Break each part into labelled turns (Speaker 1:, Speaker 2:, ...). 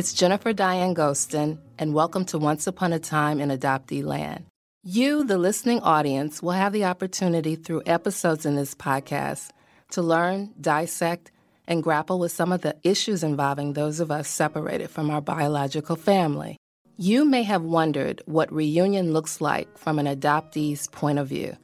Speaker 1: It's Jennifer Diane Gostin, and welcome to Once Upon a Time in Adoptee Land. You, the listening audience, will have the opportunity through episodes in this podcast to learn, dissect, and grapple with some of the issues involving those of us separated from our biological family. You may have wondered what reunion looks like from an adoptee's point of view,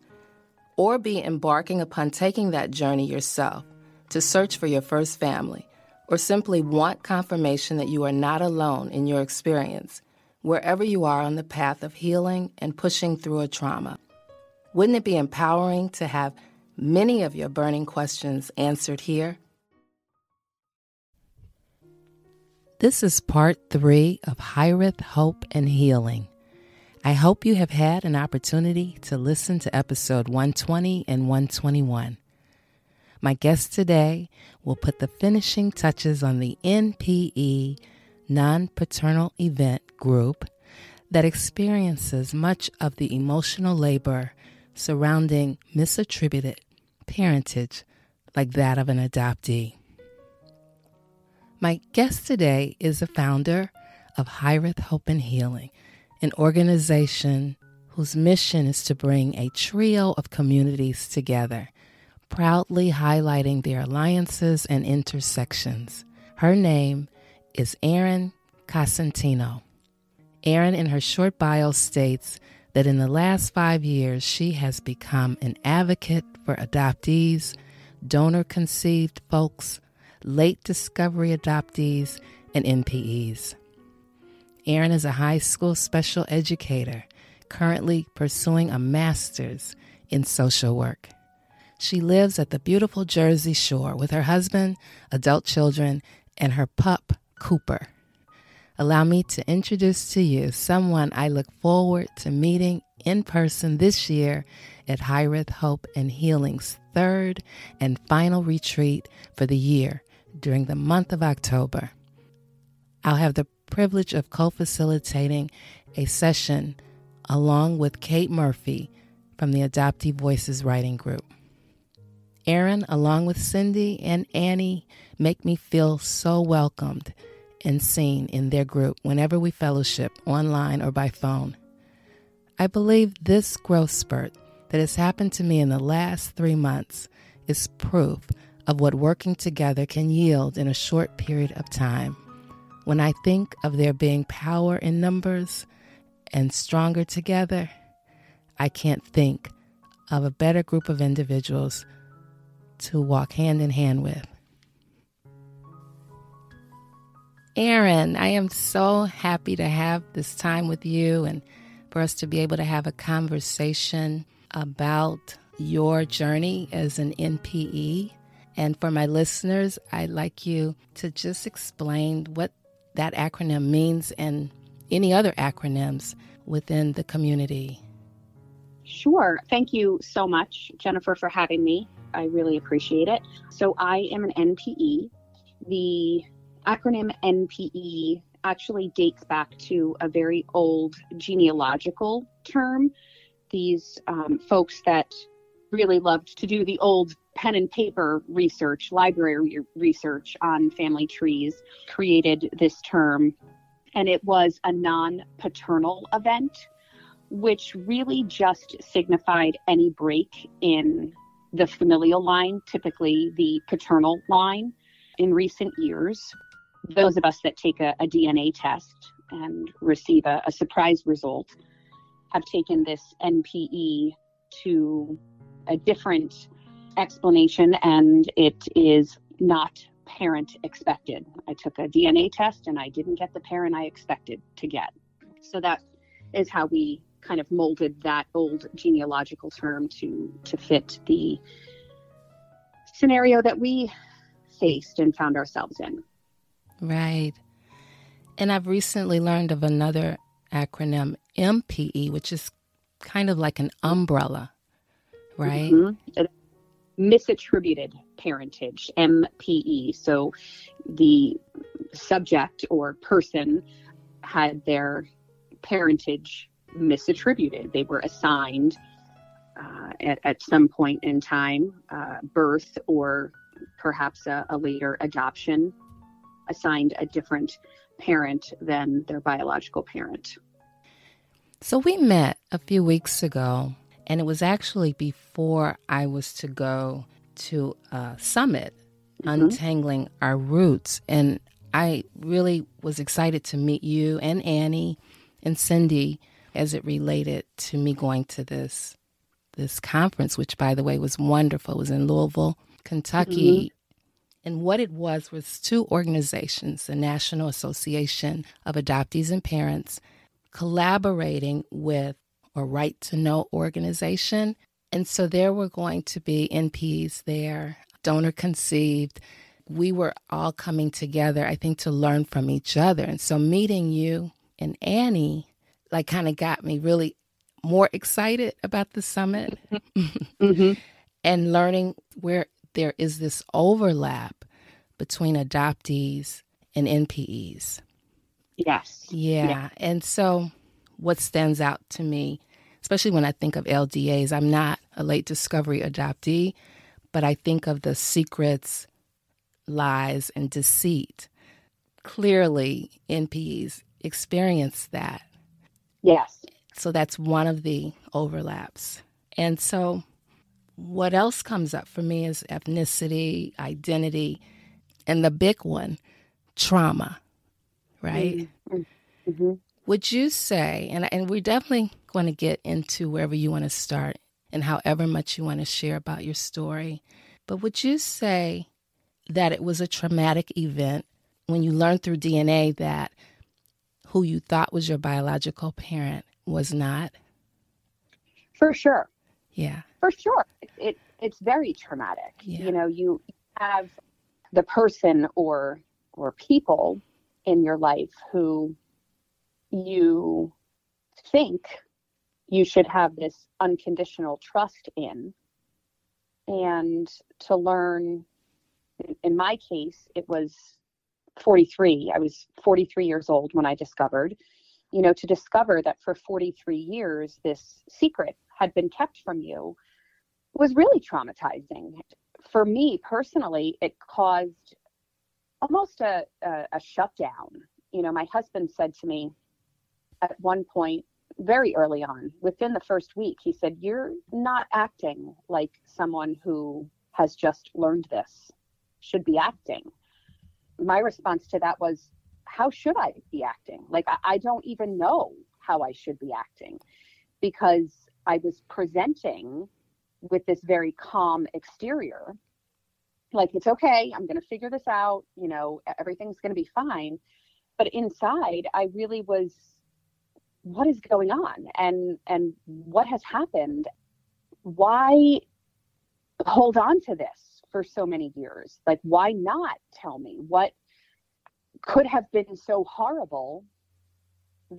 Speaker 1: or be embarking upon taking that journey yourself to search for your first family, or simply want confirmation that you are not alone in your experience, wherever you are on the path of healing and pushing through a trauma. Wouldn't it be empowering to have many of your burning questions answered here? This is part three of Hiraeth Hope and Healing. I hope you have had an opportunity to listen to episode 120 and 121. My guest today will put the finishing touches on the NPE non paternal event group that experiences much of the emotional labor surrounding misattributed parentage like that of an adoptee. My guest today is the founder of Hiraeth Hope and Healing, an organization whose mission is to bring a trio of communities together, proudly highlighting their alliances and intersections. Her name is Erin Cosentino. Erin, in her short bio, states that in the last five years, she has become an advocate for adoptees, donor conceived folks, late discovery adoptees, and NPEs. Erin is a high school special educator, currently pursuing a master's in social work. She lives at the beautiful Jersey Shore with her husband, adult children, and her pup, Cooper. Allow me to introduce to you someone I look forward to meeting in person this year at Hiraeth Hope and Healing's third and final retreat for the year during the month of October. I'll have the privilege of co facilitating a session along with Kate Murphy from the Adoptee Voices Writing Group. Erin, along with Cindy and Annie, make me feel so welcomed and seen in their group whenever we fellowship online or by phone. I believe this growth spurt that has happened to me in the last three months is proof of what working together can yield in a short period of time. When I think of there being power in numbers and stronger together, I can't think of a better group of individuals to walk hand in hand with. Erin, I am so happy to have this time with you and for us to be able to have a conversation about your journey as an NPE and for my listeners, I'd like you to just explain what that acronym means and any other acronyms within the community.
Speaker 2: Sure. Thank you so much, Jennifer, for having me. I really appreciate it. So, I am an NPE. The acronym NPE actually dates back to a very old genealogical term. These um, folks that really loved to do the old pen and paper research, library research on family trees, created this term. And it was a non paternal event, which really just signified any break in the familial line, typically the paternal line. In recent years, those of us that take a, a DNA test and receive a, a surprise result have taken this NPE to a different explanation, and it is not parent expected. I took a DNA test and I didn't get the parent I expected to get. So that is how we kind of molded that old genealogical term to to fit the scenario that we faced and found ourselves in.
Speaker 1: Right. And I've recently learned of another acronym, MPE, which is kind of like an umbrella right? Mm-hmm.
Speaker 2: Misattributed parentage, MPE. So the subject or person had their parentage misattributed. They were assigned uh, at, at some point in time, uh, birth or perhaps a, a later adoption, assigned a different parent than their biological parent.
Speaker 1: So we met a few weeks ago, and it was actually before I was to go to a summit, mm-hmm. Untangling Our Roots. And I really was excited to meet you and Annie and Cindy as it related to me going to this this conference, which by the way was wonderful. It was in Louisville, Kentucky. Mm-hmm. And what it was was two organizations, the National Association of Adoptees and Parents, collaborating with a right to know organization. And so there were going to be NPs there, donor conceived. We were all coming together, I think, to learn from each other. And so meeting you and Annie, like, kind of got me really more excited about the summit mm-hmm. and learning where there is this overlap between adoptees and NPEs.
Speaker 2: Yes.
Speaker 1: Yeah. yeah. And so what stands out to me, especially when I think of LDAs, I'm not a late discovery adoptee, but I think of the secrets, lies, and deceit. Clearly, NPEs experience that.
Speaker 2: Yes.
Speaker 1: So that's one of the overlaps. And so, what else comes up for me is ethnicity, identity, and the big one, trauma, right? Mm-hmm. mm-hmm. Would you say, and, and we're definitely going to get into wherever you want to start and however much you want to share about your story, but would you say that it was a traumatic event when you learned through DNA that who you thought was your biological parent was not?
Speaker 2: For sure.
Speaker 1: Yeah.
Speaker 2: For sure. It, it it's very traumatic. Yeah. You know, you have the person or or people in your life who you think you should have this unconditional trust in and to learn in my case it was 43 i was 43 years old when i discovered you know, to discover that for 43 years this secret had been kept from you was really traumatizing. For me personally, it caused almost a, a, a shutdown. You know, my husband said to me at one point, very early on, within the first week, he said, You're not acting like someone who has just learned this should be acting. My response to that was, how should I be acting? Like, I, I don't even know how I should be acting because I was presenting with this very calm exterior. Like, it's okay, I'm going to figure this out, you know, everything's going to be fine. But inside, I really was, what is going on? And, and what has happened? Why hold on to this for so many years? Like, why not tell me what could have been so horrible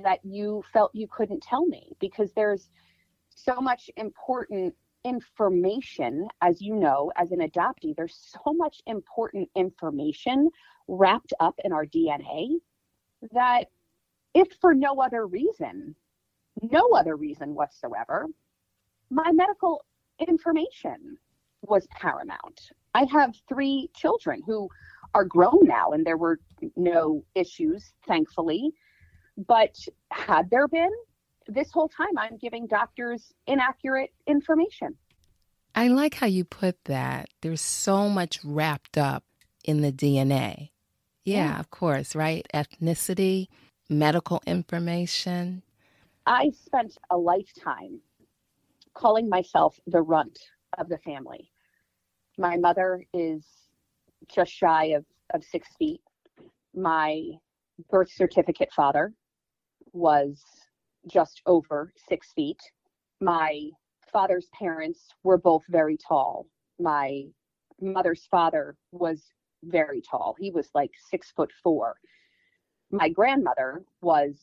Speaker 2: that you felt you couldn't tell me because there's so much important information as you know as an adoptee there's so much important information wrapped up in our DNA that if for no other reason no other reason whatsoever my medical information was paramount i have three children who are grown now and there were no issues, thankfully. But had there been, this whole time I'm giving doctors inaccurate information.
Speaker 1: I like how you put that. There's so much wrapped up in the DNA. Yeah, yeah, of course, right? Ethnicity, medical information.
Speaker 2: I spent a lifetime calling myself the runt of the family. My mother is just shy of, of six feet. My birth certificate father was just over six feet. My father's parents were both very tall. My mother's father was very tall. He was like six foot four. My grandmother was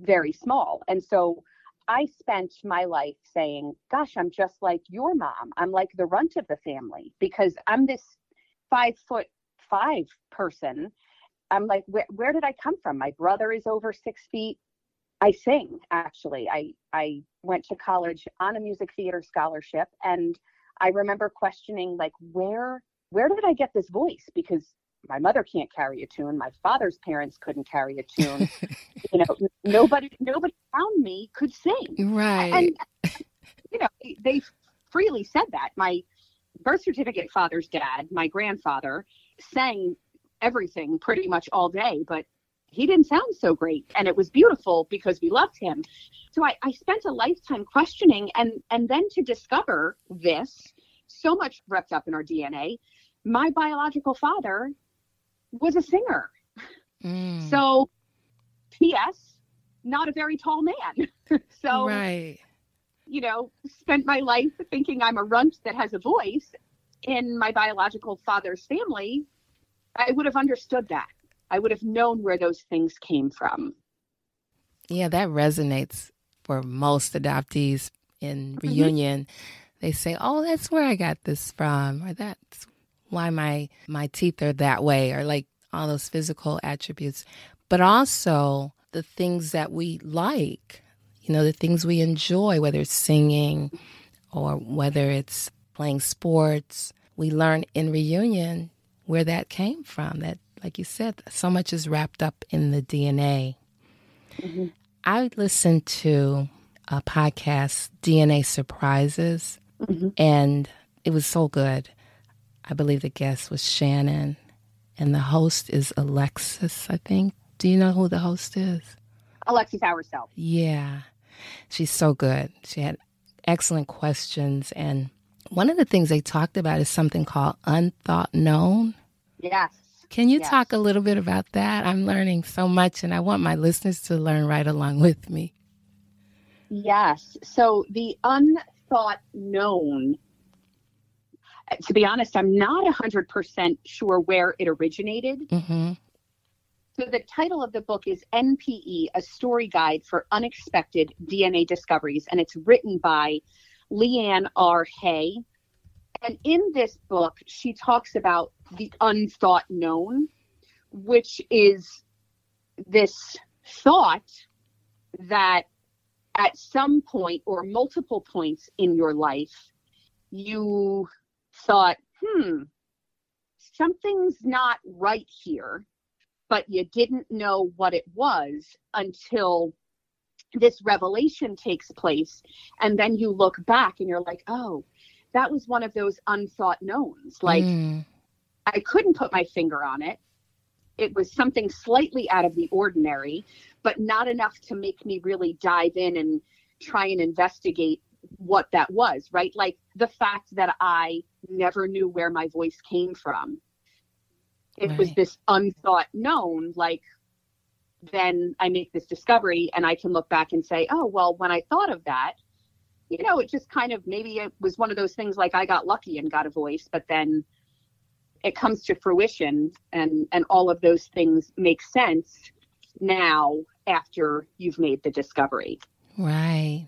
Speaker 2: very small. And so I spent my life saying, Gosh, I'm just like your mom. I'm like the runt of the family because I'm this five foot five person. I'm like, where, where did I come from? My brother is over six feet. I sing actually. I I went to college on a music theater scholarship, and I remember questioning like, where where did I get this voice? Because my mother can't carry a tune. My father's parents couldn't carry a tune. you know, nobody nobody around me could sing.
Speaker 1: Right.
Speaker 2: And you know, they freely said that. My birth certificate father's dad, my grandfather, sang everything pretty much all day, but he didn't sound so great. And it was beautiful because we loved him. So I, I spent a lifetime questioning and and then to discover this, so much wrapped up in our DNA. My biological father was a singer.
Speaker 1: Mm.
Speaker 2: So P.S. Not a very tall man. so
Speaker 1: right.
Speaker 2: you know, spent my life thinking I'm a runt that has a voice in my biological father's family, I would have understood that. I would have known where those things came from.
Speaker 1: Yeah, that resonates for most adoptees in
Speaker 2: Mm-hmm.
Speaker 1: reunion. They say, "Oh, that's where I got this from," or "That's why my my teeth are that way," or like all those physical attributes, but also the things that we like. You know, the things we enjoy, whether it's singing or whether it's playing sports. We learn in reunion where that came from. That, like you said, so much is wrapped up in the DNA.
Speaker 2: Mhm.
Speaker 1: I listened to a podcast, DNA Surprises,
Speaker 2: Mhm.
Speaker 1: and it was so good. I believe the guest was Shannon, and the host is Alexis, I think. Do you know who the host is?
Speaker 2: Alexis ourselves.
Speaker 1: Yeah, she's so good. She had excellent questions. And one of the things they talked about is something called unthought known.
Speaker 2: Yes.
Speaker 1: Can you
Speaker 2: Yes.
Speaker 1: talk a little bit about that? I'm learning so much, and I want my listeners to learn right along with me.
Speaker 2: Yes. So the unthought known, to be honest, I'm not 100% sure where it originated.
Speaker 1: hmm
Speaker 2: So the title of the book is NPE, a story guide for unexpected DNA discoveries, and it's written by Leanne R. Hay. And in this book, she talks about the unthought known, which is this thought that at some point or multiple points in your life, you thought, hmm, something's not right here but you didn't know what it was until this revelation takes place. And then you look back and you're like, oh, that was one of those unthought knowns. Like,
Speaker 1: Mm,
Speaker 2: I couldn't put my finger on it. It was something slightly out of the ordinary, but not enough to make me really dive in and try and investigate what that was, right? Like the fact that I never knew where my voice came from. It was this unthought known, like then I make this discovery and I can look back and say, oh, well, when I thought of that, you know, it just kind of maybe it was one of those things like I got lucky and got a voice, but then it comes to fruition and and all of those things make sense now after you've made the discovery.
Speaker 1: right.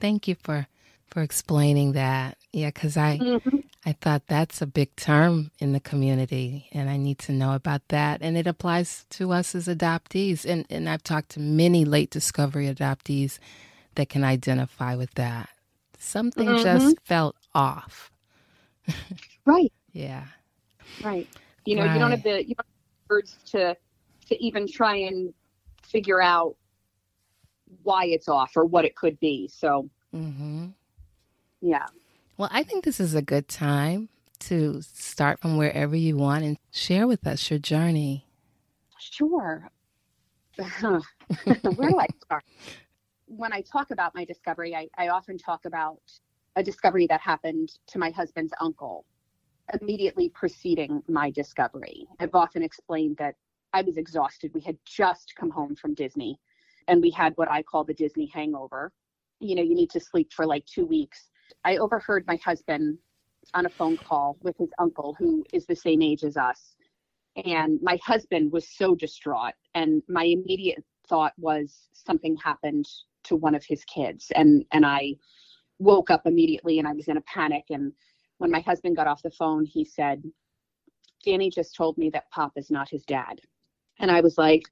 Speaker 1: Thank you for for explaining that. Yeah, because I
Speaker 2: Mhm.
Speaker 1: I thought that's a big term in the community, and I need to know about that. And it applies to us as adoptees. And, and I've talked to many late discovery adoptees that can identify with that. Something
Speaker 2: Mhm.
Speaker 1: just felt off.
Speaker 2: Right,
Speaker 1: Yeah.
Speaker 2: right. You know, you don't have the you don't have words to to even try and figure out why it's off or what it could be. So
Speaker 1: hmm
Speaker 2: yeah.
Speaker 1: Well, I think this is a good time to start from wherever you want and share with us your journey.
Speaker 2: Sure. Where do I start? When I talk about my discovery, I, I often talk about a discovery that happened to my husband's uncle immediately preceding my discovery. I've often explained that I was exhausted. We had just come home from Disney and we had what I call the Disney hangover. You know, you need to sleep for like two weeks. I overheard my husband on a phone call with his uncle, who is the same age as us and my husband was so distraught and my immediate thought was something happened to one of his kids and and i woke up immediately and i was in a panic and when my husband got off the phone he said danny just told me that pop is not his dad and i was like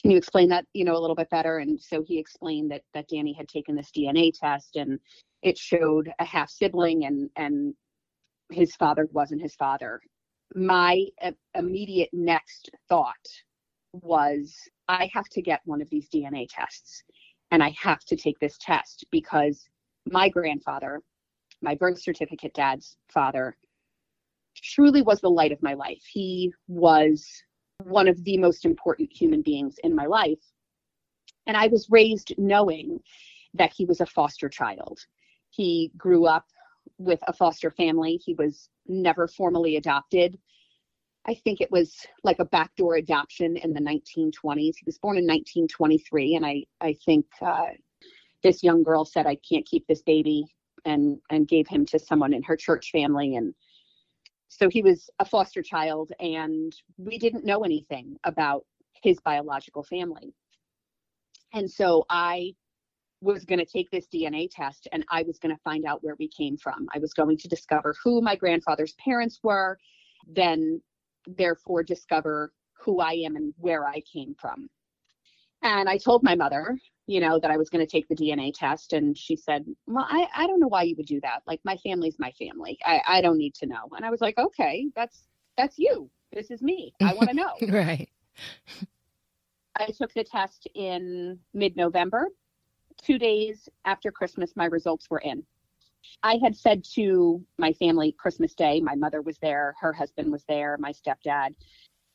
Speaker 2: can you explain that you know a little bit better and so he explained that that danny had taken this dna test and it showed a half sibling and and his father wasn't his father my uh, immediate next thought was I have to get one of these DNA tests and I have to take this test because my grandfather, my birth certificate dad's father, truly was the light of my life. He was one of the most important human beings in my life. And I was raised knowing that he was a foster child. He grew up with a foster family. He was never formally adopted. I think it was like a backdoor adoption in the 1920s. He was born in 1923, and I I think uh, this young girl said, "I can't keep this baby," and and gave him to someone in her church family, and so he was a foster child, and we didn't know anything about his biological family. And so I was going to take this DNA test and I was going to find out where we came from. I was going to discover who my grandfather's parents were, then, therefore, discover who I am and where I came from. And I told my mother, you know, that I was going to take the DNA test. And she said, Well, I, I don't know why you would do that. Like, my family's my family. I, I don't need to know. And I was like, Okay, that's that's you. This is me. I want to know.
Speaker 1: right.
Speaker 2: I took the test in mid November. Two days after Christmas, my results were in. I had said to my family Christmas Day, my mother was there, her husband was there, my stepdad.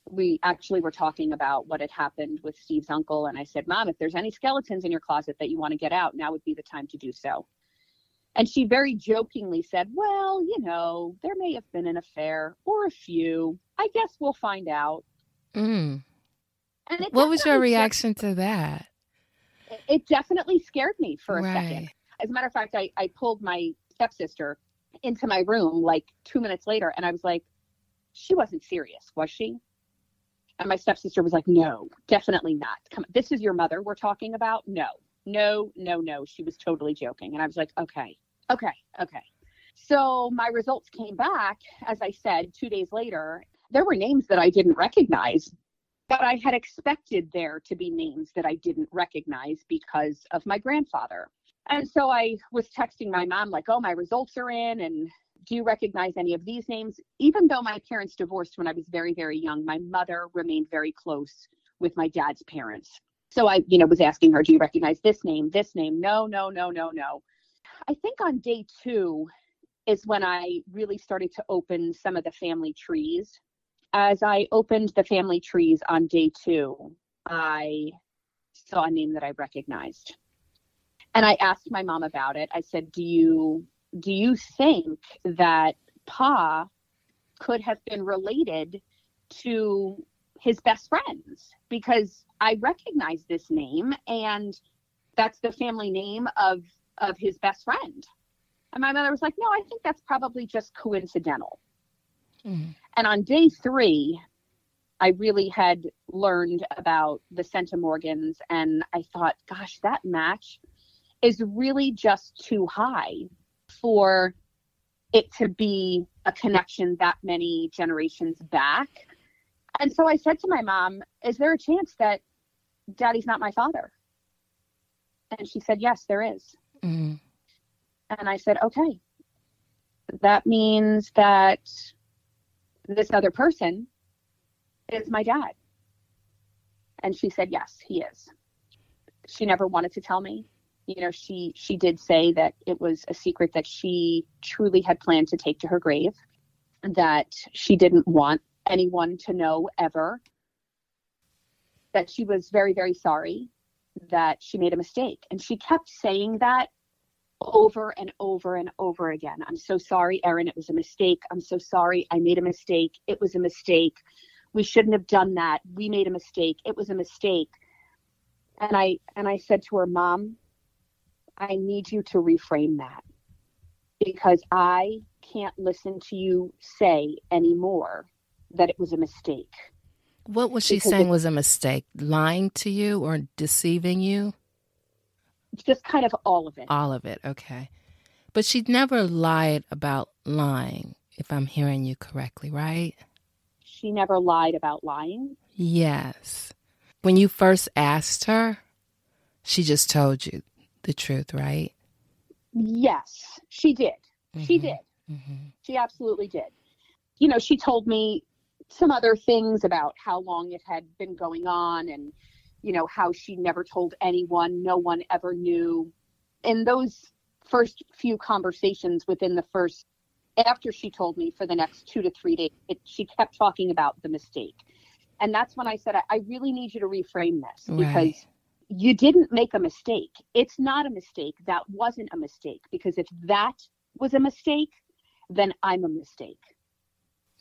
Speaker 2: We actually were talking about what had happened with Steve's uncle. And I said, Mom, if there's any skeletons in your closet that you want to get out, now would be the time to do so. And she very jokingly said, Well, you know, there may have been an affair or a few. I guess we'll find out.
Speaker 1: Mm. And what was your reaction to that?
Speaker 2: It definitely scared me for a right. second. As a matter of fact, I, I pulled my stepsister into my room like two minutes later and I was like, she wasn't serious, was she? And my stepsister was like, no, definitely not. Come, this is your mother we're talking about? No, no, no, no. She was totally joking. And I was like, okay, okay, okay. So my results came back, as I said, two days later. There were names that I didn't recognize, but I had expected there to be names that I didn't recognize because of my grandfather. And so I was texting my mom, like, oh, my results are in. And do you recognize any of these names? Even though my parents divorced when I was very, very young, my mother remained very close with my dad's parents. So I, you know, was asking her, do you recognize this name, this name? No, no, no, no, no. I think on day two is when I really started to open some of the family trees as I opened the family trees on day two, I saw a name that I recognized. And I asked my mom about it. I said, Do you do you think that Pa could have been related to his best friends? Because I recognize this name and that's the family name of of his best friend. And my mother was like, No, I think that's probably just coincidental. Mm-hmm. And on day three, I really had learned about the centimorgans, and I thought, gosh, that match is really just too high for it to be a connection that many generations back. And so I said to my mom, Is there a chance that daddy's not my father? And she said, Yes, there is. Mm. And I said, Okay. That means that this other person is my dad. And she said, yes, he is. She never wanted to tell me. You know, she she did say that it was a secret that she truly had planned to take to her grave, that she didn't want anyone to know ever. That she was very, very sorry that she made a mistake. And she kept saying that over and over and over again. I'm so sorry, Erin. It was a mistake. I'm so sorry. I made a mistake. It was a mistake. We shouldn't have done that. We made a mistake. It was a mistake. And I and I said to her, "Mom, I need you to reframe that because I can't listen to you say anymore that it was a mistake."
Speaker 1: What was she because saying was a mistake? Lying to you or deceiving you?
Speaker 2: just kind of all of it.
Speaker 1: All of it, okay. But she'd never lied about lying, if I'm hearing you correctly, right?
Speaker 2: She never lied about lying?
Speaker 1: Yes. When you first asked her, she just told you the truth, right?
Speaker 2: Yes, she did. Mm-hmm. She did. Mm-hmm. She absolutely did. you know, she told me some other things about how long it had been going on and, you know, how she never told anyone, no one ever knew. In those first few conversations within the first, after she told me for the next two to three days, it, she kept talking about the mistake. And that's when I said, I, I really need you to reframe this because
Speaker 1: Right.
Speaker 2: You didn't make a mistake. It's not a mistake. That wasn't a mistake because if that was a mistake, then I'm a mistake.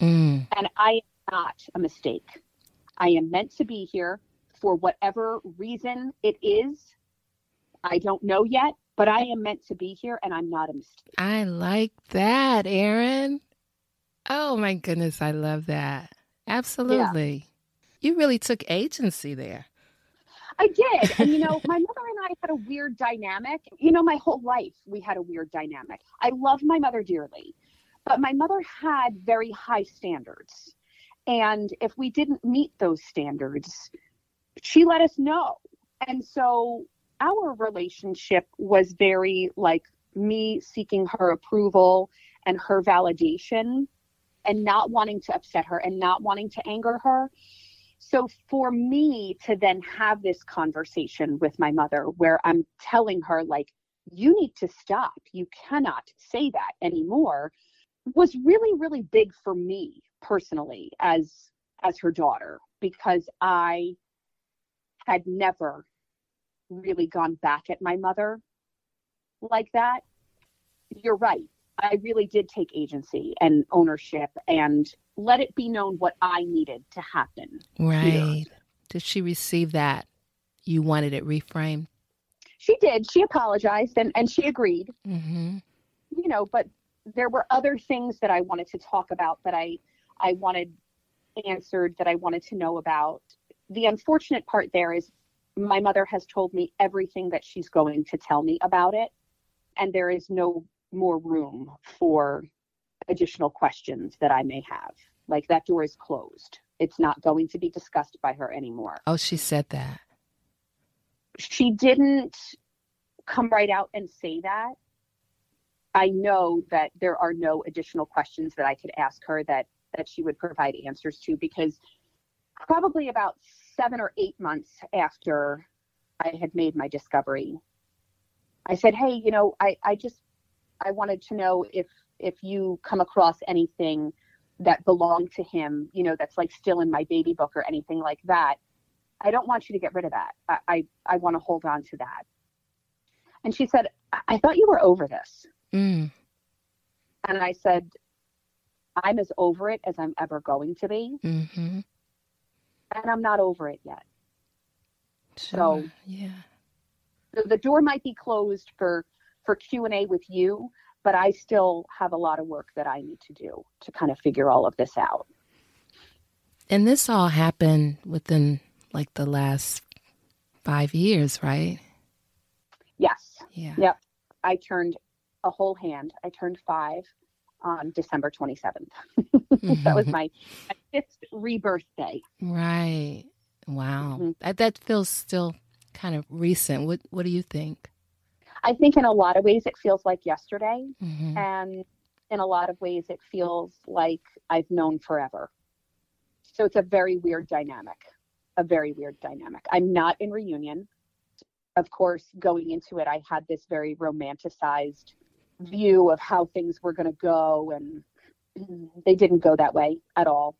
Speaker 1: Mm.
Speaker 2: And I am not a mistake. I am meant to be here for whatever reason it is. I don't know yet, but I am meant to be here and I'm not a mistake.
Speaker 1: I like that, Erin. Oh my goodness, I love that. Absolutely. You really took agency there.
Speaker 2: I did. And you know, my mother and I had a weird dynamic. You know, my whole life we had a weird dynamic. I love my mother dearly, but my mother had very high standards. And if we didn't meet those standards, she let us know. And so our relationship was very like me seeking her approval and her validation and not wanting to upset her and not wanting to anger her. So for me to then have this conversation with my mother where I'm telling her like you need to stop. You cannot say that anymore was really really big for me personally as as her daughter because I had never really gone back at my mother like that. You're right. I really did take agency and ownership and let it be known what I needed to happen.
Speaker 1: Right. Did she receive that? You wanted it reframed?
Speaker 2: She did. She apologized and, and she agreed,
Speaker 1: Mm-hmm.
Speaker 2: you know, but there were other things that I wanted to talk about that I I wanted answered that I wanted to know about. The unfortunate part there is my mother has told me everything that she's going to tell me about it and there is no more room for additional questions that I may have. Like that door is closed. It's not going to be discussed by her anymore.
Speaker 1: Oh, she said that.
Speaker 2: she didn't come right out and say that. I know that there are no additional questions that I could ask her that that she would provide answers to because probably about 7 or 8 months after I had made my discovery I said, "Hey, you know, I I just I wanted to know if if you come across anything that belonged to him, you know, that's like still in my baby book or anything like that. I don't want you to get rid of that. I, I, I want to hold on to that. And she said, I, I thought you were over this.
Speaker 1: Mm.
Speaker 2: And I said, I'm as over it as I'm ever going to be.
Speaker 1: Mm-hmm.
Speaker 2: And I'm not over it yet.
Speaker 1: Sure.
Speaker 2: So-
Speaker 1: yeah.
Speaker 2: The, the door might be closed for, for Q&A with you, but I still have a lot of work that I need to do to kind of figure all of this out.
Speaker 1: And this all happened within like the last five years, right?
Speaker 2: Yes.
Speaker 1: Yeah.
Speaker 2: Yep. I turned a whole hand. I turned five on December 27th. that was my, my fifth rebirth day.
Speaker 1: Right. Wow.
Speaker 2: Mhm.
Speaker 1: That that feels still kind of recent. What What do you think?
Speaker 2: I think in a lot of ways it feels like yesterday,
Speaker 1: hmm
Speaker 2: and in a lot of ways it feels like I've known forever. So it's a very weird dynamic, a very weird dynamic. I'm not in reunion. Of course, going into it, I had this very romanticized view of how things were going to go, and they didn't go that way at all.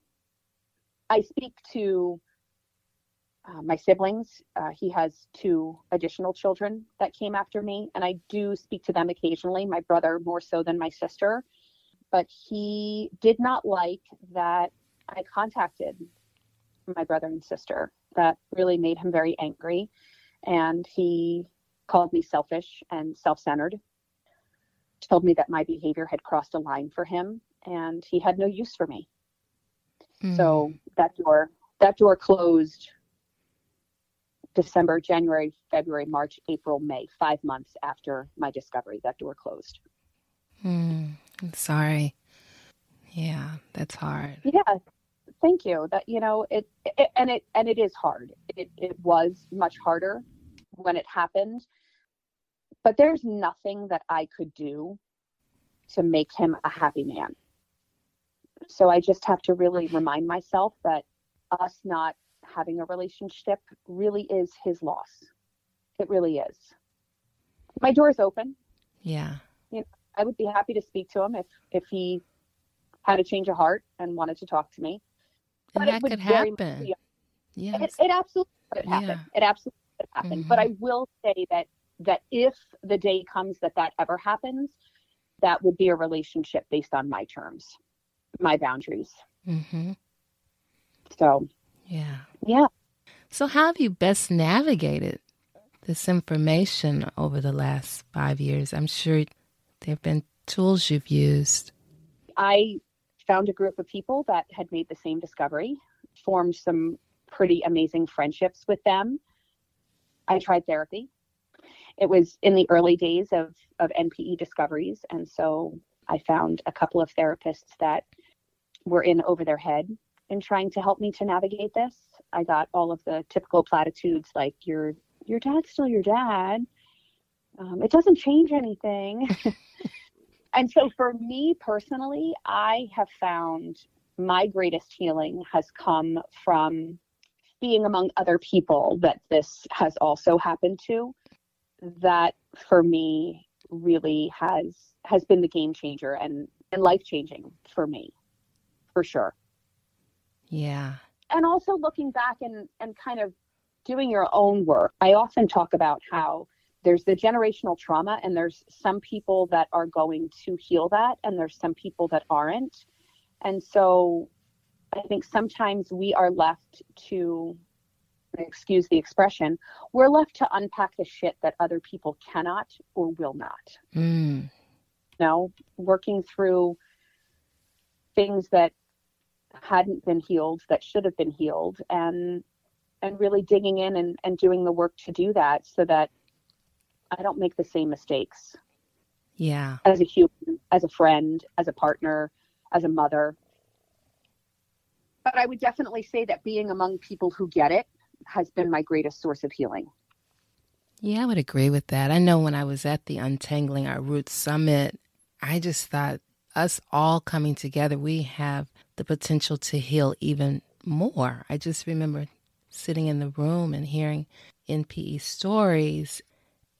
Speaker 2: I speak to uh, my siblings. Uh, he has two additional children that came after me, and I do speak to them occasionally, my brother more so than my sister. But he did not like that I contacted my brother and sister. That really made him very angry. And he called me selfish and self centered, told me that my behavior had crossed a line for him, and he had no use for me.
Speaker 1: Mm-hmm.
Speaker 2: So that door that door closed December, January, February, March, April, May, five months after my discovery. That door closed.
Speaker 1: Mm, I'm sorry. Yeah, that's hard.
Speaker 2: Yeah, thank you. That you know it, it and it and it is hard. It it was much harder when it happened, but there's nothing that I could do to make him a happy man. So I just have to really remind myself that us not having a relationship really is his loss. It really is. My door is open.
Speaker 1: Yeah.
Speaker 2: You know, I would be happy to speak to him if if he had a change of heart and wanted to talk to me.
Speaker 1: And that could happen.
Speaker 2: Yeah. It, it, absolutely could happen. Yeah. It absolutely could happen. Mm-hmm. But I will say that that if the day comes that that ever happens, that would be a relationship based on my terms, my boundaries.
Speaker 1: Mm-hmm.
Speaker 2: So,
Speaker 1: yeah.
Speaker 2: Yeah.
Speaker 1: So, how have you best navigated this information over the last five years? I'm sure there have been tools you've used.
Speaker 2: I found a group of people that had made the same discovery, formed some pretty amazing friendships with them. I tried therapy. It was in the early days of, of NPE discoveries. And so I found a couple of therapists that were in over their head in trying to help me to navigate this. I got all of the typical platitudes like your your dad's still your dad. Um, it doesn't change anything. and so for me personally, I have found my greatest healing has come from being among other people that this has also happened to that for me really has has been the game changer and and life changing for me for sure
Speaker 1: yeah
Speaker 2: and also looking back and and kind of doing your own work i often talk about how there's the generational trauma and there's some people that are going to heal that and there's some people that aren't and so I think sometimes we are left to, excuse the expression, we're left to unpack the shit that other people cannot or will not.
Speaker 1: Mm.
Speaker 2: You know, working through things that hadn't been healed that should have been healed and and really digging in and, and doing the work to do that so that I don't make the same mistakes.
Speaker 1: Yeah.
Speaker 2: As a human, as a friend, as a partner, as a mother, but I would definitely say that being among people who get it has been my greatest source of healing.
Speaker 1: Yeah, I would agree with that. I know when I was at the Untangling Our Roots Summit, I just thought us all coming together, we have the potential to heal even more. I just remember sitting in the room and hearing NPE stories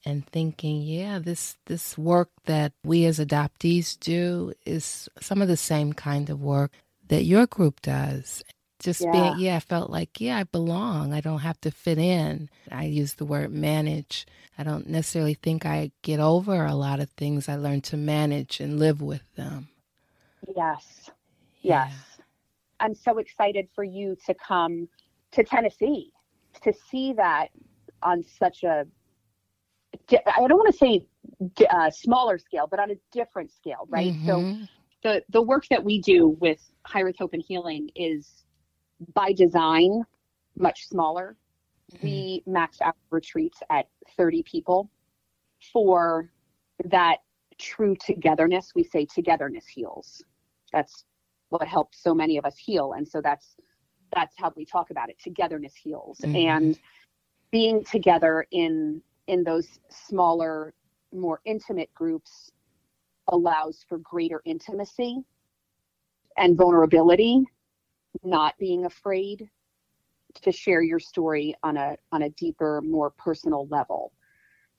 Speaker 1: and thinking, yeah, this this work that we as adoptees do is some of the same kind of work that your group does. Just yeah. being, yeah, I felt like, yeah, I belong. I don't have to fit in. I use the word manage. I don't necessarily think I get over a lot of things. I learn to manage and live with them.
Speaker 2: Yes. Yes. Yeah. I'm so excited for you to come to Tennessee to see that on such a I don't want to say uh, smaller scale, but on a different scale, right? Mm-hmm. So the the work that we do with Hiraeth Hope and Healing is by design much smaller. Mm-hmm. We max out retreats at 30 people for that true togetherness. We say togetherness heals. That's what helps so many of us heal, and so that's that's how we talk about it. Togetherness heals, mm-hmm. and being together in in those smaller, more intimate groups allows for greater intimacy and vulnerability, not being afraid to share your story on a on a deeper, more personal level.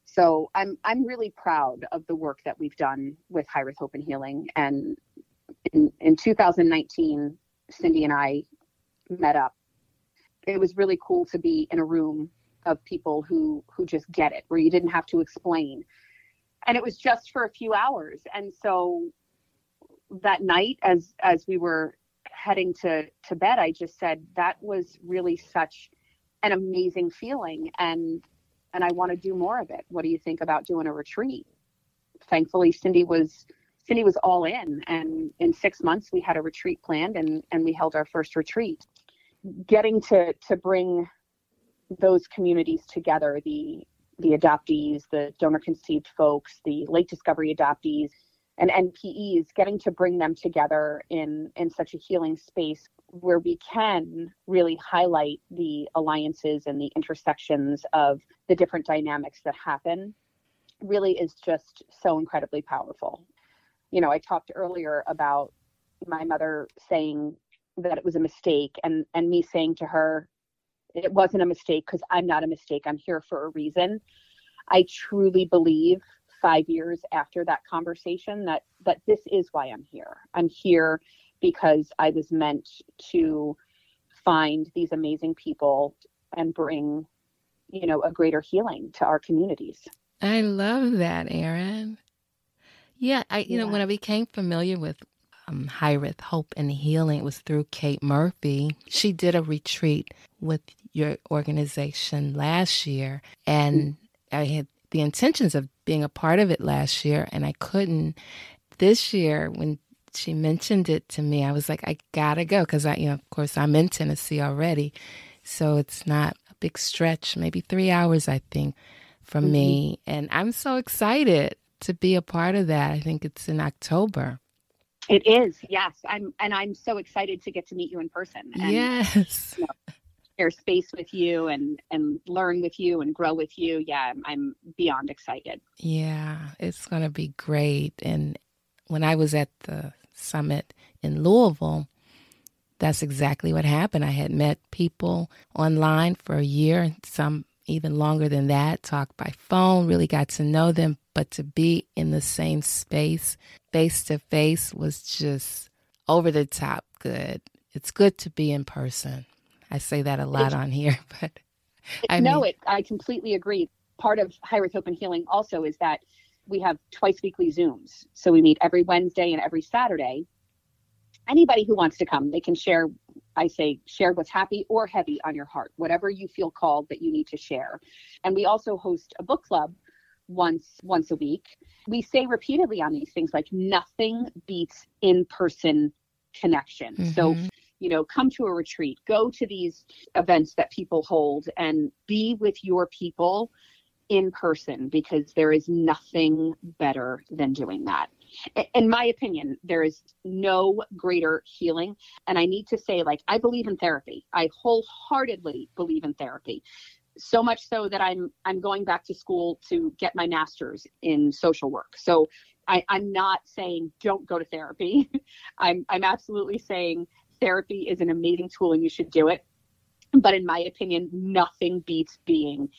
Speaker 2: So I'm I'm really proud of the work that we've done with Hiraeth Hope and Healing. And in, in 2019, Cindy and I met up. It was really cool to be in a room of people who who just get it, where you didn't have to explain. And it was just for a few hours. And so that night as as we were heading to to bed i just said that was really such an amazing feeling and and i want to do more of it. What do you think about doing a retreat? Thankfully cindy was cindy was all in and in six months we had a retreat planned and and we held our first retreat getting to to bring those communities together the the adoptees, the donor conceived folks, the late discovery adoptees, and NPEs, getting to bring them together in, in such a healing space where we can really highlight the alliances and the intersections of the different dynamics that happen really is just so incredibly powerful. You know, I talked earlier about my mother saying that it was a mistake and and me saying to her it wasn't a mistake because I'm not a mistake. I'm here for a reason. I truly believe 5 years after that conversation that that this is why I'm here. I'm here because I was meant to find these amazing people and bring you know a greater healing to our communities.
Speaker 1: I love that, Erin. Yeah, I you yeah. know when I became familiar with um, Hiraeth Hope and Healing, it was through Kate Murphy. She did a retreat with your organization last year, and. I had the intentions of being a part of it last year, and I couldn't. This year, when she mentioned it to me, I was like, I gotta go because I, you know, of course, I'm in Tennessee already, so it's not a big stretch, maybe three hours, I think, from mm-hmm. me, and I'm so excited to be a part of that. I think it's in October.
Speaker 2: It is, yes. I'm, and I'm so excited to get to meet you in person. And,
Speaker 1: yes.
Speaker 2: You know, share space with you and and learn with you and grow with you. Yeah, I'm, I'm beyond excited.
Speaker 1: Yeah, it's going to be great. And when I was at the summit in Louisville, that's exactly what happened. I had met people online for a year, and some even longer than that, talked by phone, really got to know them, but to be in the same space face to face was just over the top good. It's good to be in person. I say that a lot on here, but
Speaker 2: I know it. I completely agree. Part of Hiraeth Hope and Healing also is that we have twice weekly Zooms. So we meet every Wednesday and every Saturday. Anybody who wants to come, they can share. I say share what's happy or heavy on your heart, whatever you feel called that you need to share. And we also host a book club once once a week. We say repeatedly on these things like nothing beats in-person connection. Mm-hmm. So you know, come to a retreat, go to these events that people hold and be with your people in person because there is nothing better than doing that. In my opinion, there is no greater healing. And I need to say, like, I believe in therapy. I wholeheartedly believe in therapy so much so that I'm I'm going back to school to get my master's in social work. So I, I'm not saying don't go to therapy. I'm I'm absolutely saying therapy is an amazing tool and you should do it. But in my opinion, nothing beats being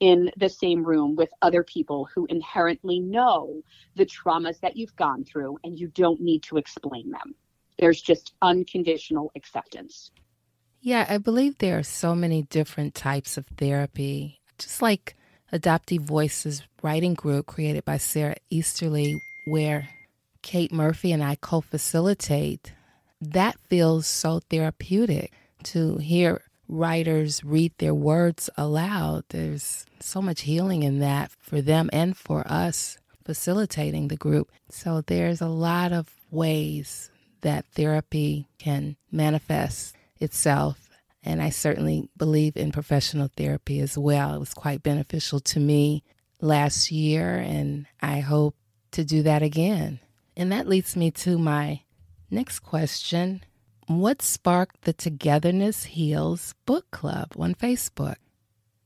Speaker 2: in the same room with other people who inherently know the traumas that you've gone through and you don't need to explain them. There's just unconditional acceptance.
Speaker 1: Yeah, I believe there are so many different types of therapy. Just like Adoptee Voices writing group created by Sara Easterly, where Kate Murphy and I co facilitate, that feels so therapeutic to hear writers read their words aloud. There's so much healing in that for them and for us facilitating the group. So there's a lot of ways that therapy can manifest itself. And I certainly believe in professional therapy as well. It was quite beneficial to me last year, and I hope to do that again. And that leads me to my next question. What sparked the Togetherness Heals book club on Facebook?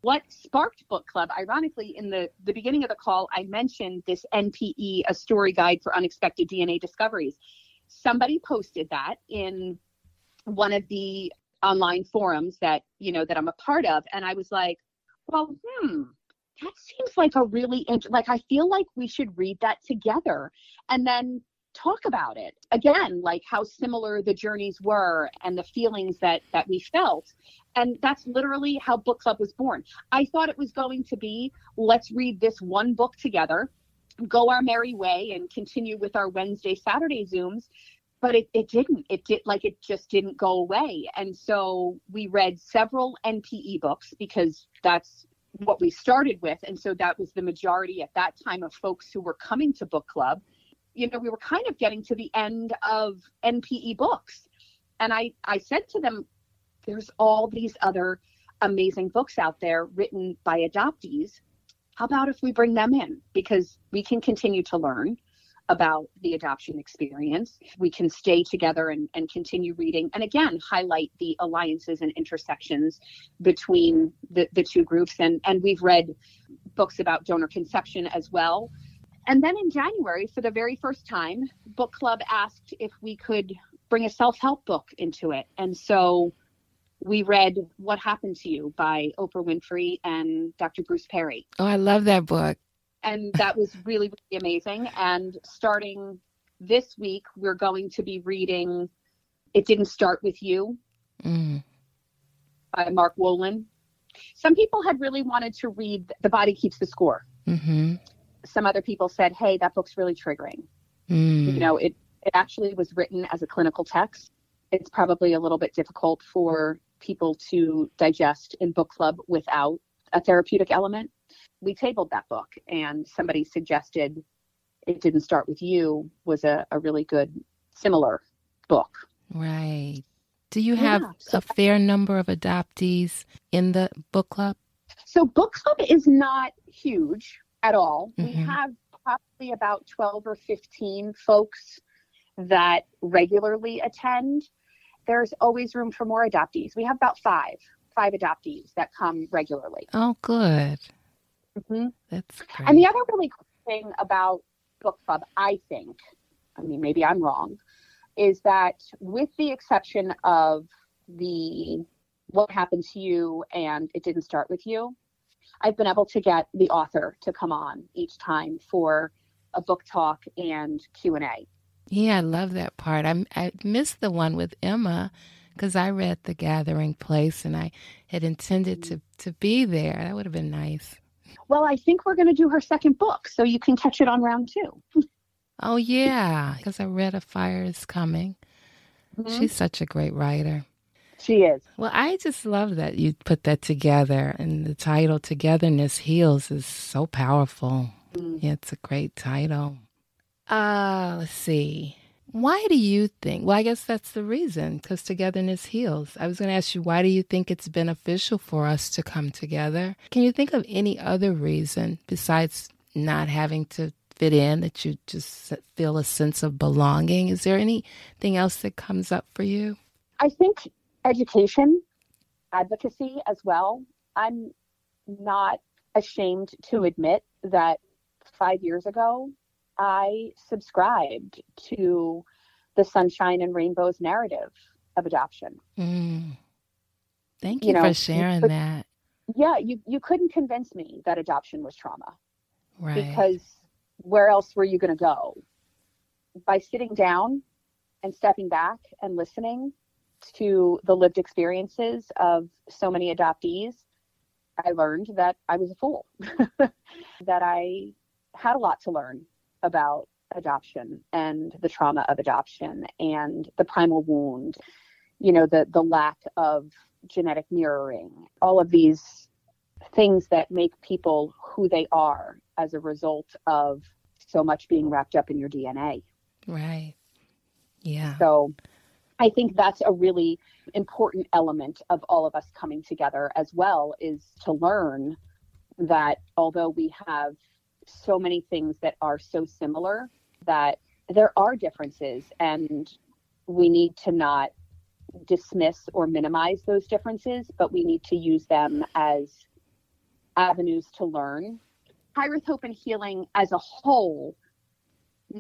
Speaker 2: What sparked book club? Ironically, in the, the beginning of the call, I mentioned this NPE, a story guide for unexpected DNA discoveries. Somebody posted that in one of the online forums that you know that I'm a part of, and I was like, well, hmm, that seems like a really int- like I feel like we should read that together, and then talk about it again like how similar the journeys were and the feelings that that we felt. And that's literally how book club was born. I thought it was going to be let's read this one book together go our merry way and continue with our wednesday saturday zooms but it, it didn't. It did like it just didn't go away. And so we read several npe books because that's what we started with. And so that was the majority at that time of folks who were coming to book club. You know we were kind of getting to the end of npe books. And i i said to them there's all these other amazing books out there written by adoptees. How about if we bring them in? Because we can continue to learn about the adoption experience. We can stay together and, and continue reading and again highlight the alliances and intersections between the, the two groups. And, and we've read books about donor conception as well. And then in January, for the very first time, Book Club asked if we could bring a self help book into it. And so we read What Happened to You by Oprah Winfrey and Dr. Bruce Perry.
Speaker 1: Oh, I love that book.
Speaker 2: And that was really, really amazing. And starting this week, we're going to be reading It Didn't Start With You
Speaker 1: Mm.
Speaker 2: by Mark Wolynn. Some people had really wanted to read The Body Keeps the Score.
Speaker 1: hmm
Speaker 2: Some other people said, hey, that book's really triggering.
Speaker 1: Mm.
Speaker 2: You know, it, it actually was written as a clinical text. It's probably a little bit difficult for people to digest in book club without a therapeutic element. We tabled that book, and somebody suggested It Didn't Start With You was a, a really good, similar book.
Speaker 1: Right. Do you have
Speaker 2: Yeah, so-
Speaker 1: a fair number of adoptees in the book club?
Speaker 2: So, book club is not huge at all. We
Speaker 1: Mhm.
Speaker 2: have probably about 12 or 15 folks that regularly attend. There's always room for more adoptees. We have about five, five adoptees that come regularly.
Speaker 1: Oh, good.
Speaker 2: Hmm
Speaker 1: That's great.
Speaker 2: And the other really cool thing about book club, I think, I mean, maybe I'm wrong, is that with the exception of the what happened to you and it didn't start with you, I've been able to get the author to come on each time for a book talk and Q&A.
Speaker 1: yeah, I love that part. I, I missed the one with Emma because I read The Gathering Place and I had intended to, to be there. That would have been nice.
Speaker 2: Well, I think we're going to do her second book, so you can catch it on round 2.
Speaker 1: Oh, yeah, because I read A Fire is Coming. She's such a great writer.
Speaker 2: She is.
Speaker 1: Well, I just love that you put that together. And the title, Togetherness Heals, is so powerful.
Speaker 2: Mm.
Speaker 1: Yeah, it's a great title. Uh, let's see. Why do you think? Well, I guess that's the reason, because togetherness heals. I was going to ask you, why do you think it's beneficial for us to come together? Can you think of any other reason besides not having to fit in that you just feel a sense of belonging? Is there anything else that comes up for you?
Speaker 2: I think education, advocacy as well. I'm not ashamed to admit that five years ago, I subscribed to the sunshine and rainbows narrative of adoption.
Speaker 1: Mm. Thank you,
Speaker 2: You know,
Speaker 1: for sharing that.
Speaker 2: Yeah, you, you couldn't convince me that adoption was trauma
Speaker 1: Right.
Speaker 2: because where else were you going to go? By sitting down and stepping back and listening to the lived experiences of so many adoptees, I learned that I was a fool, that I had a lot to learn about adoption and the trauma of adoption and the primal wound, you know, the, the lack of genetic mirroring, all of these things that make people who they are as a result of so much being wrapped up in your DNA.
Speaker 1: right. Yeah.
Speaker 2: So I think that's a really important element of all of us coming together as well is to learn that although we have so many things that are so similar, that there are differences and we need to not dismiss or minimize those differences, but we need to use them as avenues to learn. Earth Hope and Healing as a whole,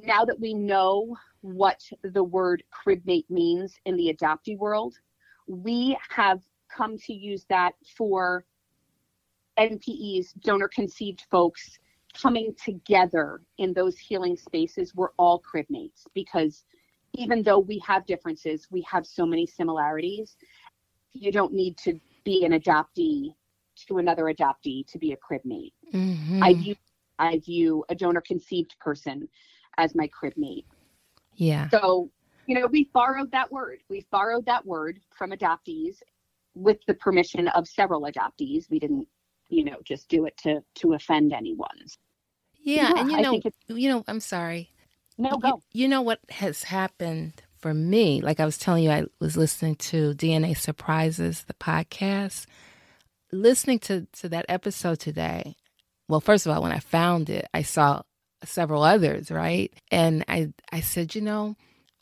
Speaker 2: now that we know what the word cribmate means in the adoptee world, we have come to use that for NPEs, donor conceived folks coming together in those healing spaces. We're all cribmates because even though we have differences, we have so many similarities. You don't need to be an adoptee to another adoptee to be a cribmate.
Speaker 1: Mhm.
Speaker 2: I view I view a donor conceived person as my cribmate.
Speaker 1: yeah.
Speaker 2: So, you know, we borrowed that word. We borrowed that word from adoptees with the permission of several adoptees. We didn't, you know, just do it to to offend anyone.
Speaker 1: Yeah,
Speaker 2: Yeah,
Speaker 1: and you
Speaker 2: I
Speaker 1: know, you know, I'm sorry.
Speaker 2: No,
Speaker 1: You- You, know what has happened for me? Like I was telling you, I was listening to DNA Surprises, the podcast. Listening to to that episode today. Well, first of all, when I found it, I saw several others, right? And I I said, you know,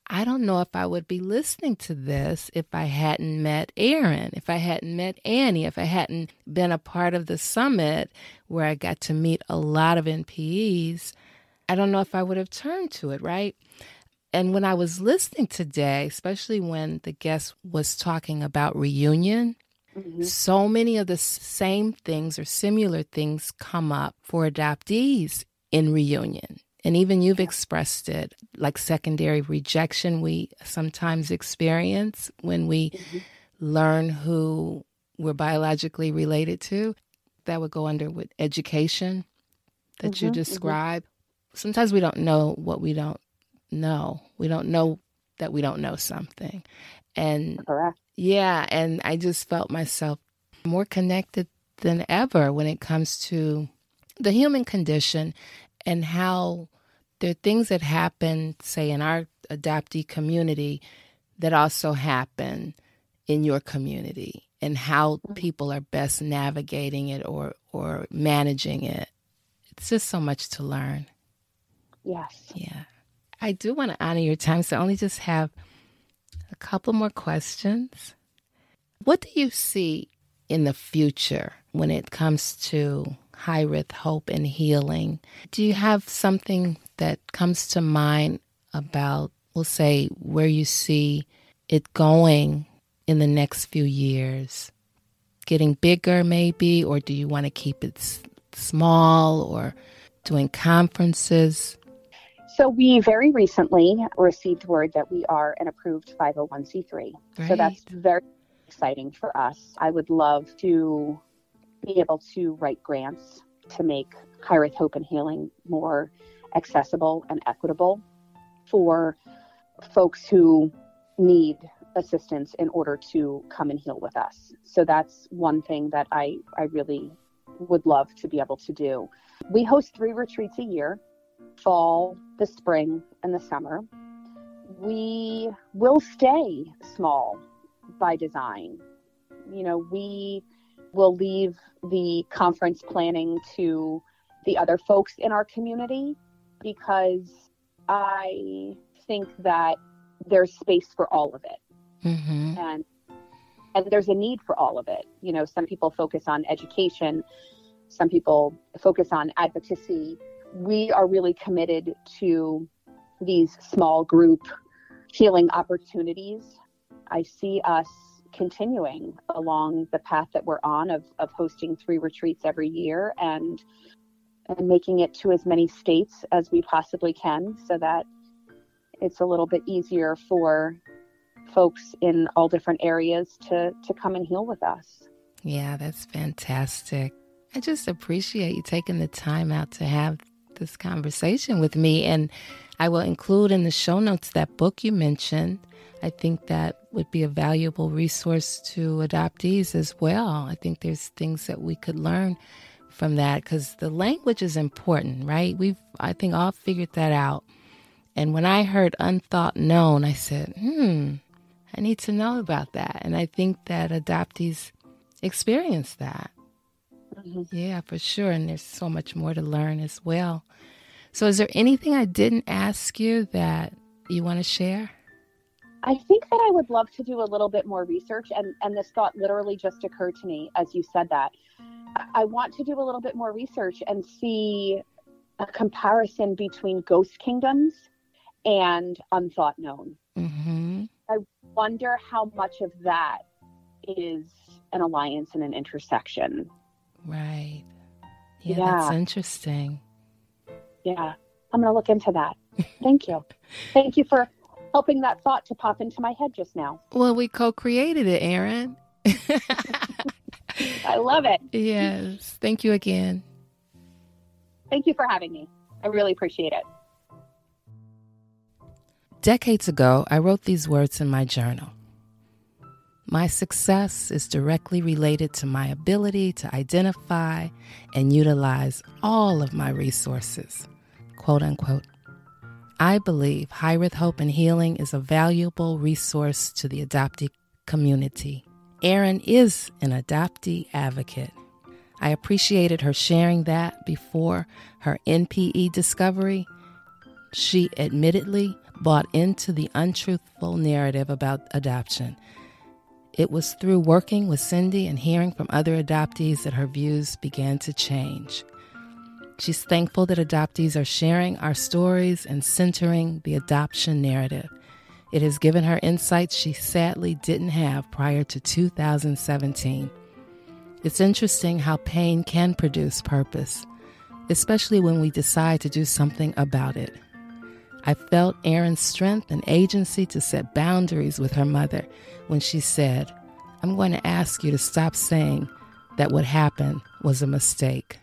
Speaker 1: I don't know if I would be listening to this if I hadn't met Erin, if I hadn't met Annie, if I hadn't been a part of the summit where I got to meet a lot of NPEs. I don't know if I would have turned to it, right? And when I was listening today, especially when the guest was talking about reunion, mm-hmm. so many of the same things or similar things come up for adoptees in reunion. And even you've expressed it like secondary rejection, we sometimes experience when we mm-hmm. learn who we're biologically related to. That would go under with education that mm-hmm, you describe. Mm-hmm. Sometimes we don't know what we don't know. We don't know that we don't know something. And
Speaker 2: Correct.
Speaker 1: yeah, and I just felt myself more connected than ever when it comes to the human condition and how there are things that happen, say, in our adoptee community that also happen in your community and how mm-hmm. people are best navigating it or, or managing it. It's just so much to learn.
Speaker 2: Yes.
Speaker 1: Yeah. I do want to honor your time, so I only just have a couple more questions. What do you see in the future when it comes to Hiraeth Hope and Healing? Do you have something that comes to mind about, we'll say, where you see it going in the next few years? Getting bigger, maybe, or do you want to keep it s- small or doing conferences?
Speaker 2: So we very recently received word that we are an approved 501c3. Great. So that's very exciting for us. I would love to be able to write grants to make Hiraeth Hope and Healing more accessible and equitable for folks who need assistance in order to come and heal with us. So that's one thing that I, I really would love to be able to do. We host three retreats a year fall, the spring, and the summer. We will stay small by design. You know, we will leave the conference planning to the other folks in our community because I think that there's space for all of it. Mm-hmm. And and there's a need for all of it. You know, some people focus on education, some people focus on advocacy, we are really committed to these small group healing opportunities. I see us continuing along the path that we're on of, of hosting three retreats every year and and making it to as many states as we possibly can so that it's a little bit easier for folks in all different areas to to come and heal with us.
Speaker 1: Yeah, that's fantastic. I just appreciate you taking the time out to have this conversation with me. And I will include in the show notes that book you mentioned. I think that would be a valuable resource to adoptees as well. I think there's things that we could learn from that because the language is important, right? We've, I think, all figured that out. And when I heard unthought known, I said, hmm, I need to know about that. And I think that adoptees experience that. Mm-hmm. Yeah, for sure. And there's so much more to learn as well. So, is there anything I didn't ask you that you want to share?
Speaker 2: I think that I would love to do a little bit more research, and, and this thought literally just occurred to me as you said that. I want to do a little bit more research and see a comparison between ghost kingdoms and unthought known. Mm-hmm. I wonder how much of that is an alliance and an intersection.
Speaker 1: Right. Yeah, yeah. that's interesting.
Speaker 2: Yeah, I'm going to look into that. Thank you. Thank you for helping that thought to pop into my head just now.
Speaker 1: Well, we co created it, Erin.
Speaker 2: I love it.
Speaker 1: Yes. Thank you again.
Speaker 2: Thank you for having me. I really appreciate it.
Speaker 1: Decades ago, I wrote these words in my journal. My success is directly related to my ability to identify and utilize all of my resources. Quote unquote. I believe Hiraeth Hope and Healing is a valuable resource to the adoptee community. Erin is an adoptee advocate. I appreciated her sharing that before her NPE discovery. She admittedly bought into the untruthful narrative about adoption it was through working with Cindy and hearing from other adoptees that her views began to change. She's thankful that adoptees are sharing our stories and centering the adoption narrative. It has given her insights she sadly didn't have prior to 2017. It's interesting how pain can produce purpose, especially when we decide to do something about it. I felt Erin's strength and agency to set boundaries with her mother when she said, I'm going to ask you to stop saying that what happened was a mistake.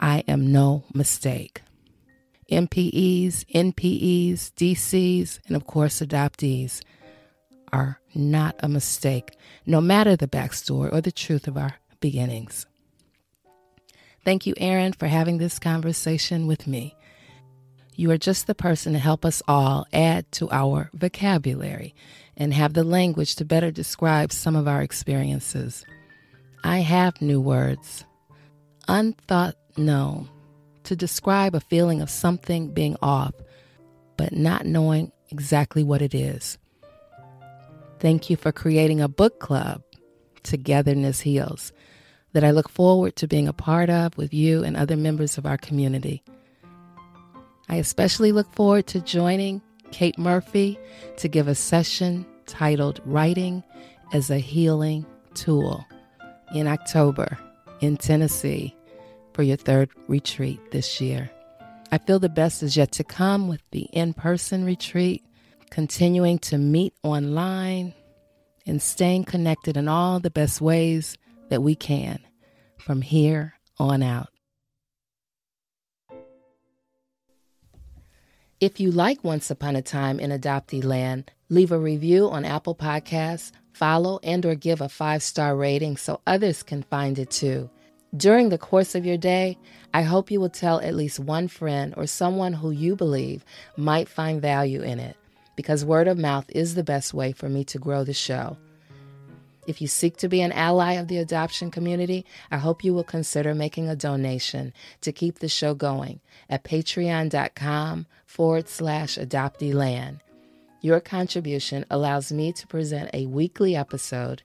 Speaker 1: I am no mistake. MPEs, NPEs, DCs, and of course adoptees are not a mistake, no matter the backstory or the truth of our beginnings. Thank you, Erin, for having this conversation with me. You are just the person to help us all add to our vocabulary and have the language to better describe some of our experiences. I have new words, unthought known, to describe a feeling of something being off, but not knowing exactly what it is. Thank you for creating a book club, Togetherness Heals, that I look forward to being a part of with you and other members of our community. I especially look forward to joining Kate Murphy to give a session titled Writing as a Healing Tool in October in Tennessee for your third retreat this year. I feel the best is yet to come with the in person retreat, continuing to meet online and staying connected in all the best ways that we can from here on out. If you like Once Upon a Time in Adoptee Land, leave a review on Apple Podcasts, follow and or give a five-star rating so others can find it too. During the course of your day, I hope you will tell at least one friend or someone who you believe might find value in it, because word of mouth is the best way for me to grow the show. If you seek to be an ally of the adoption community, I hope you will consider making a donation to keep the show going at patreon.com forward slash adopteeland. Your contribution allows me to present a weekly episode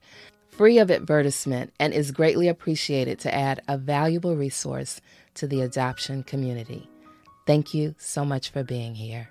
Speaker 1: free of advertisement and is greatly appreciated to add a valuable resource to the adoption community. Thank you so much for being here.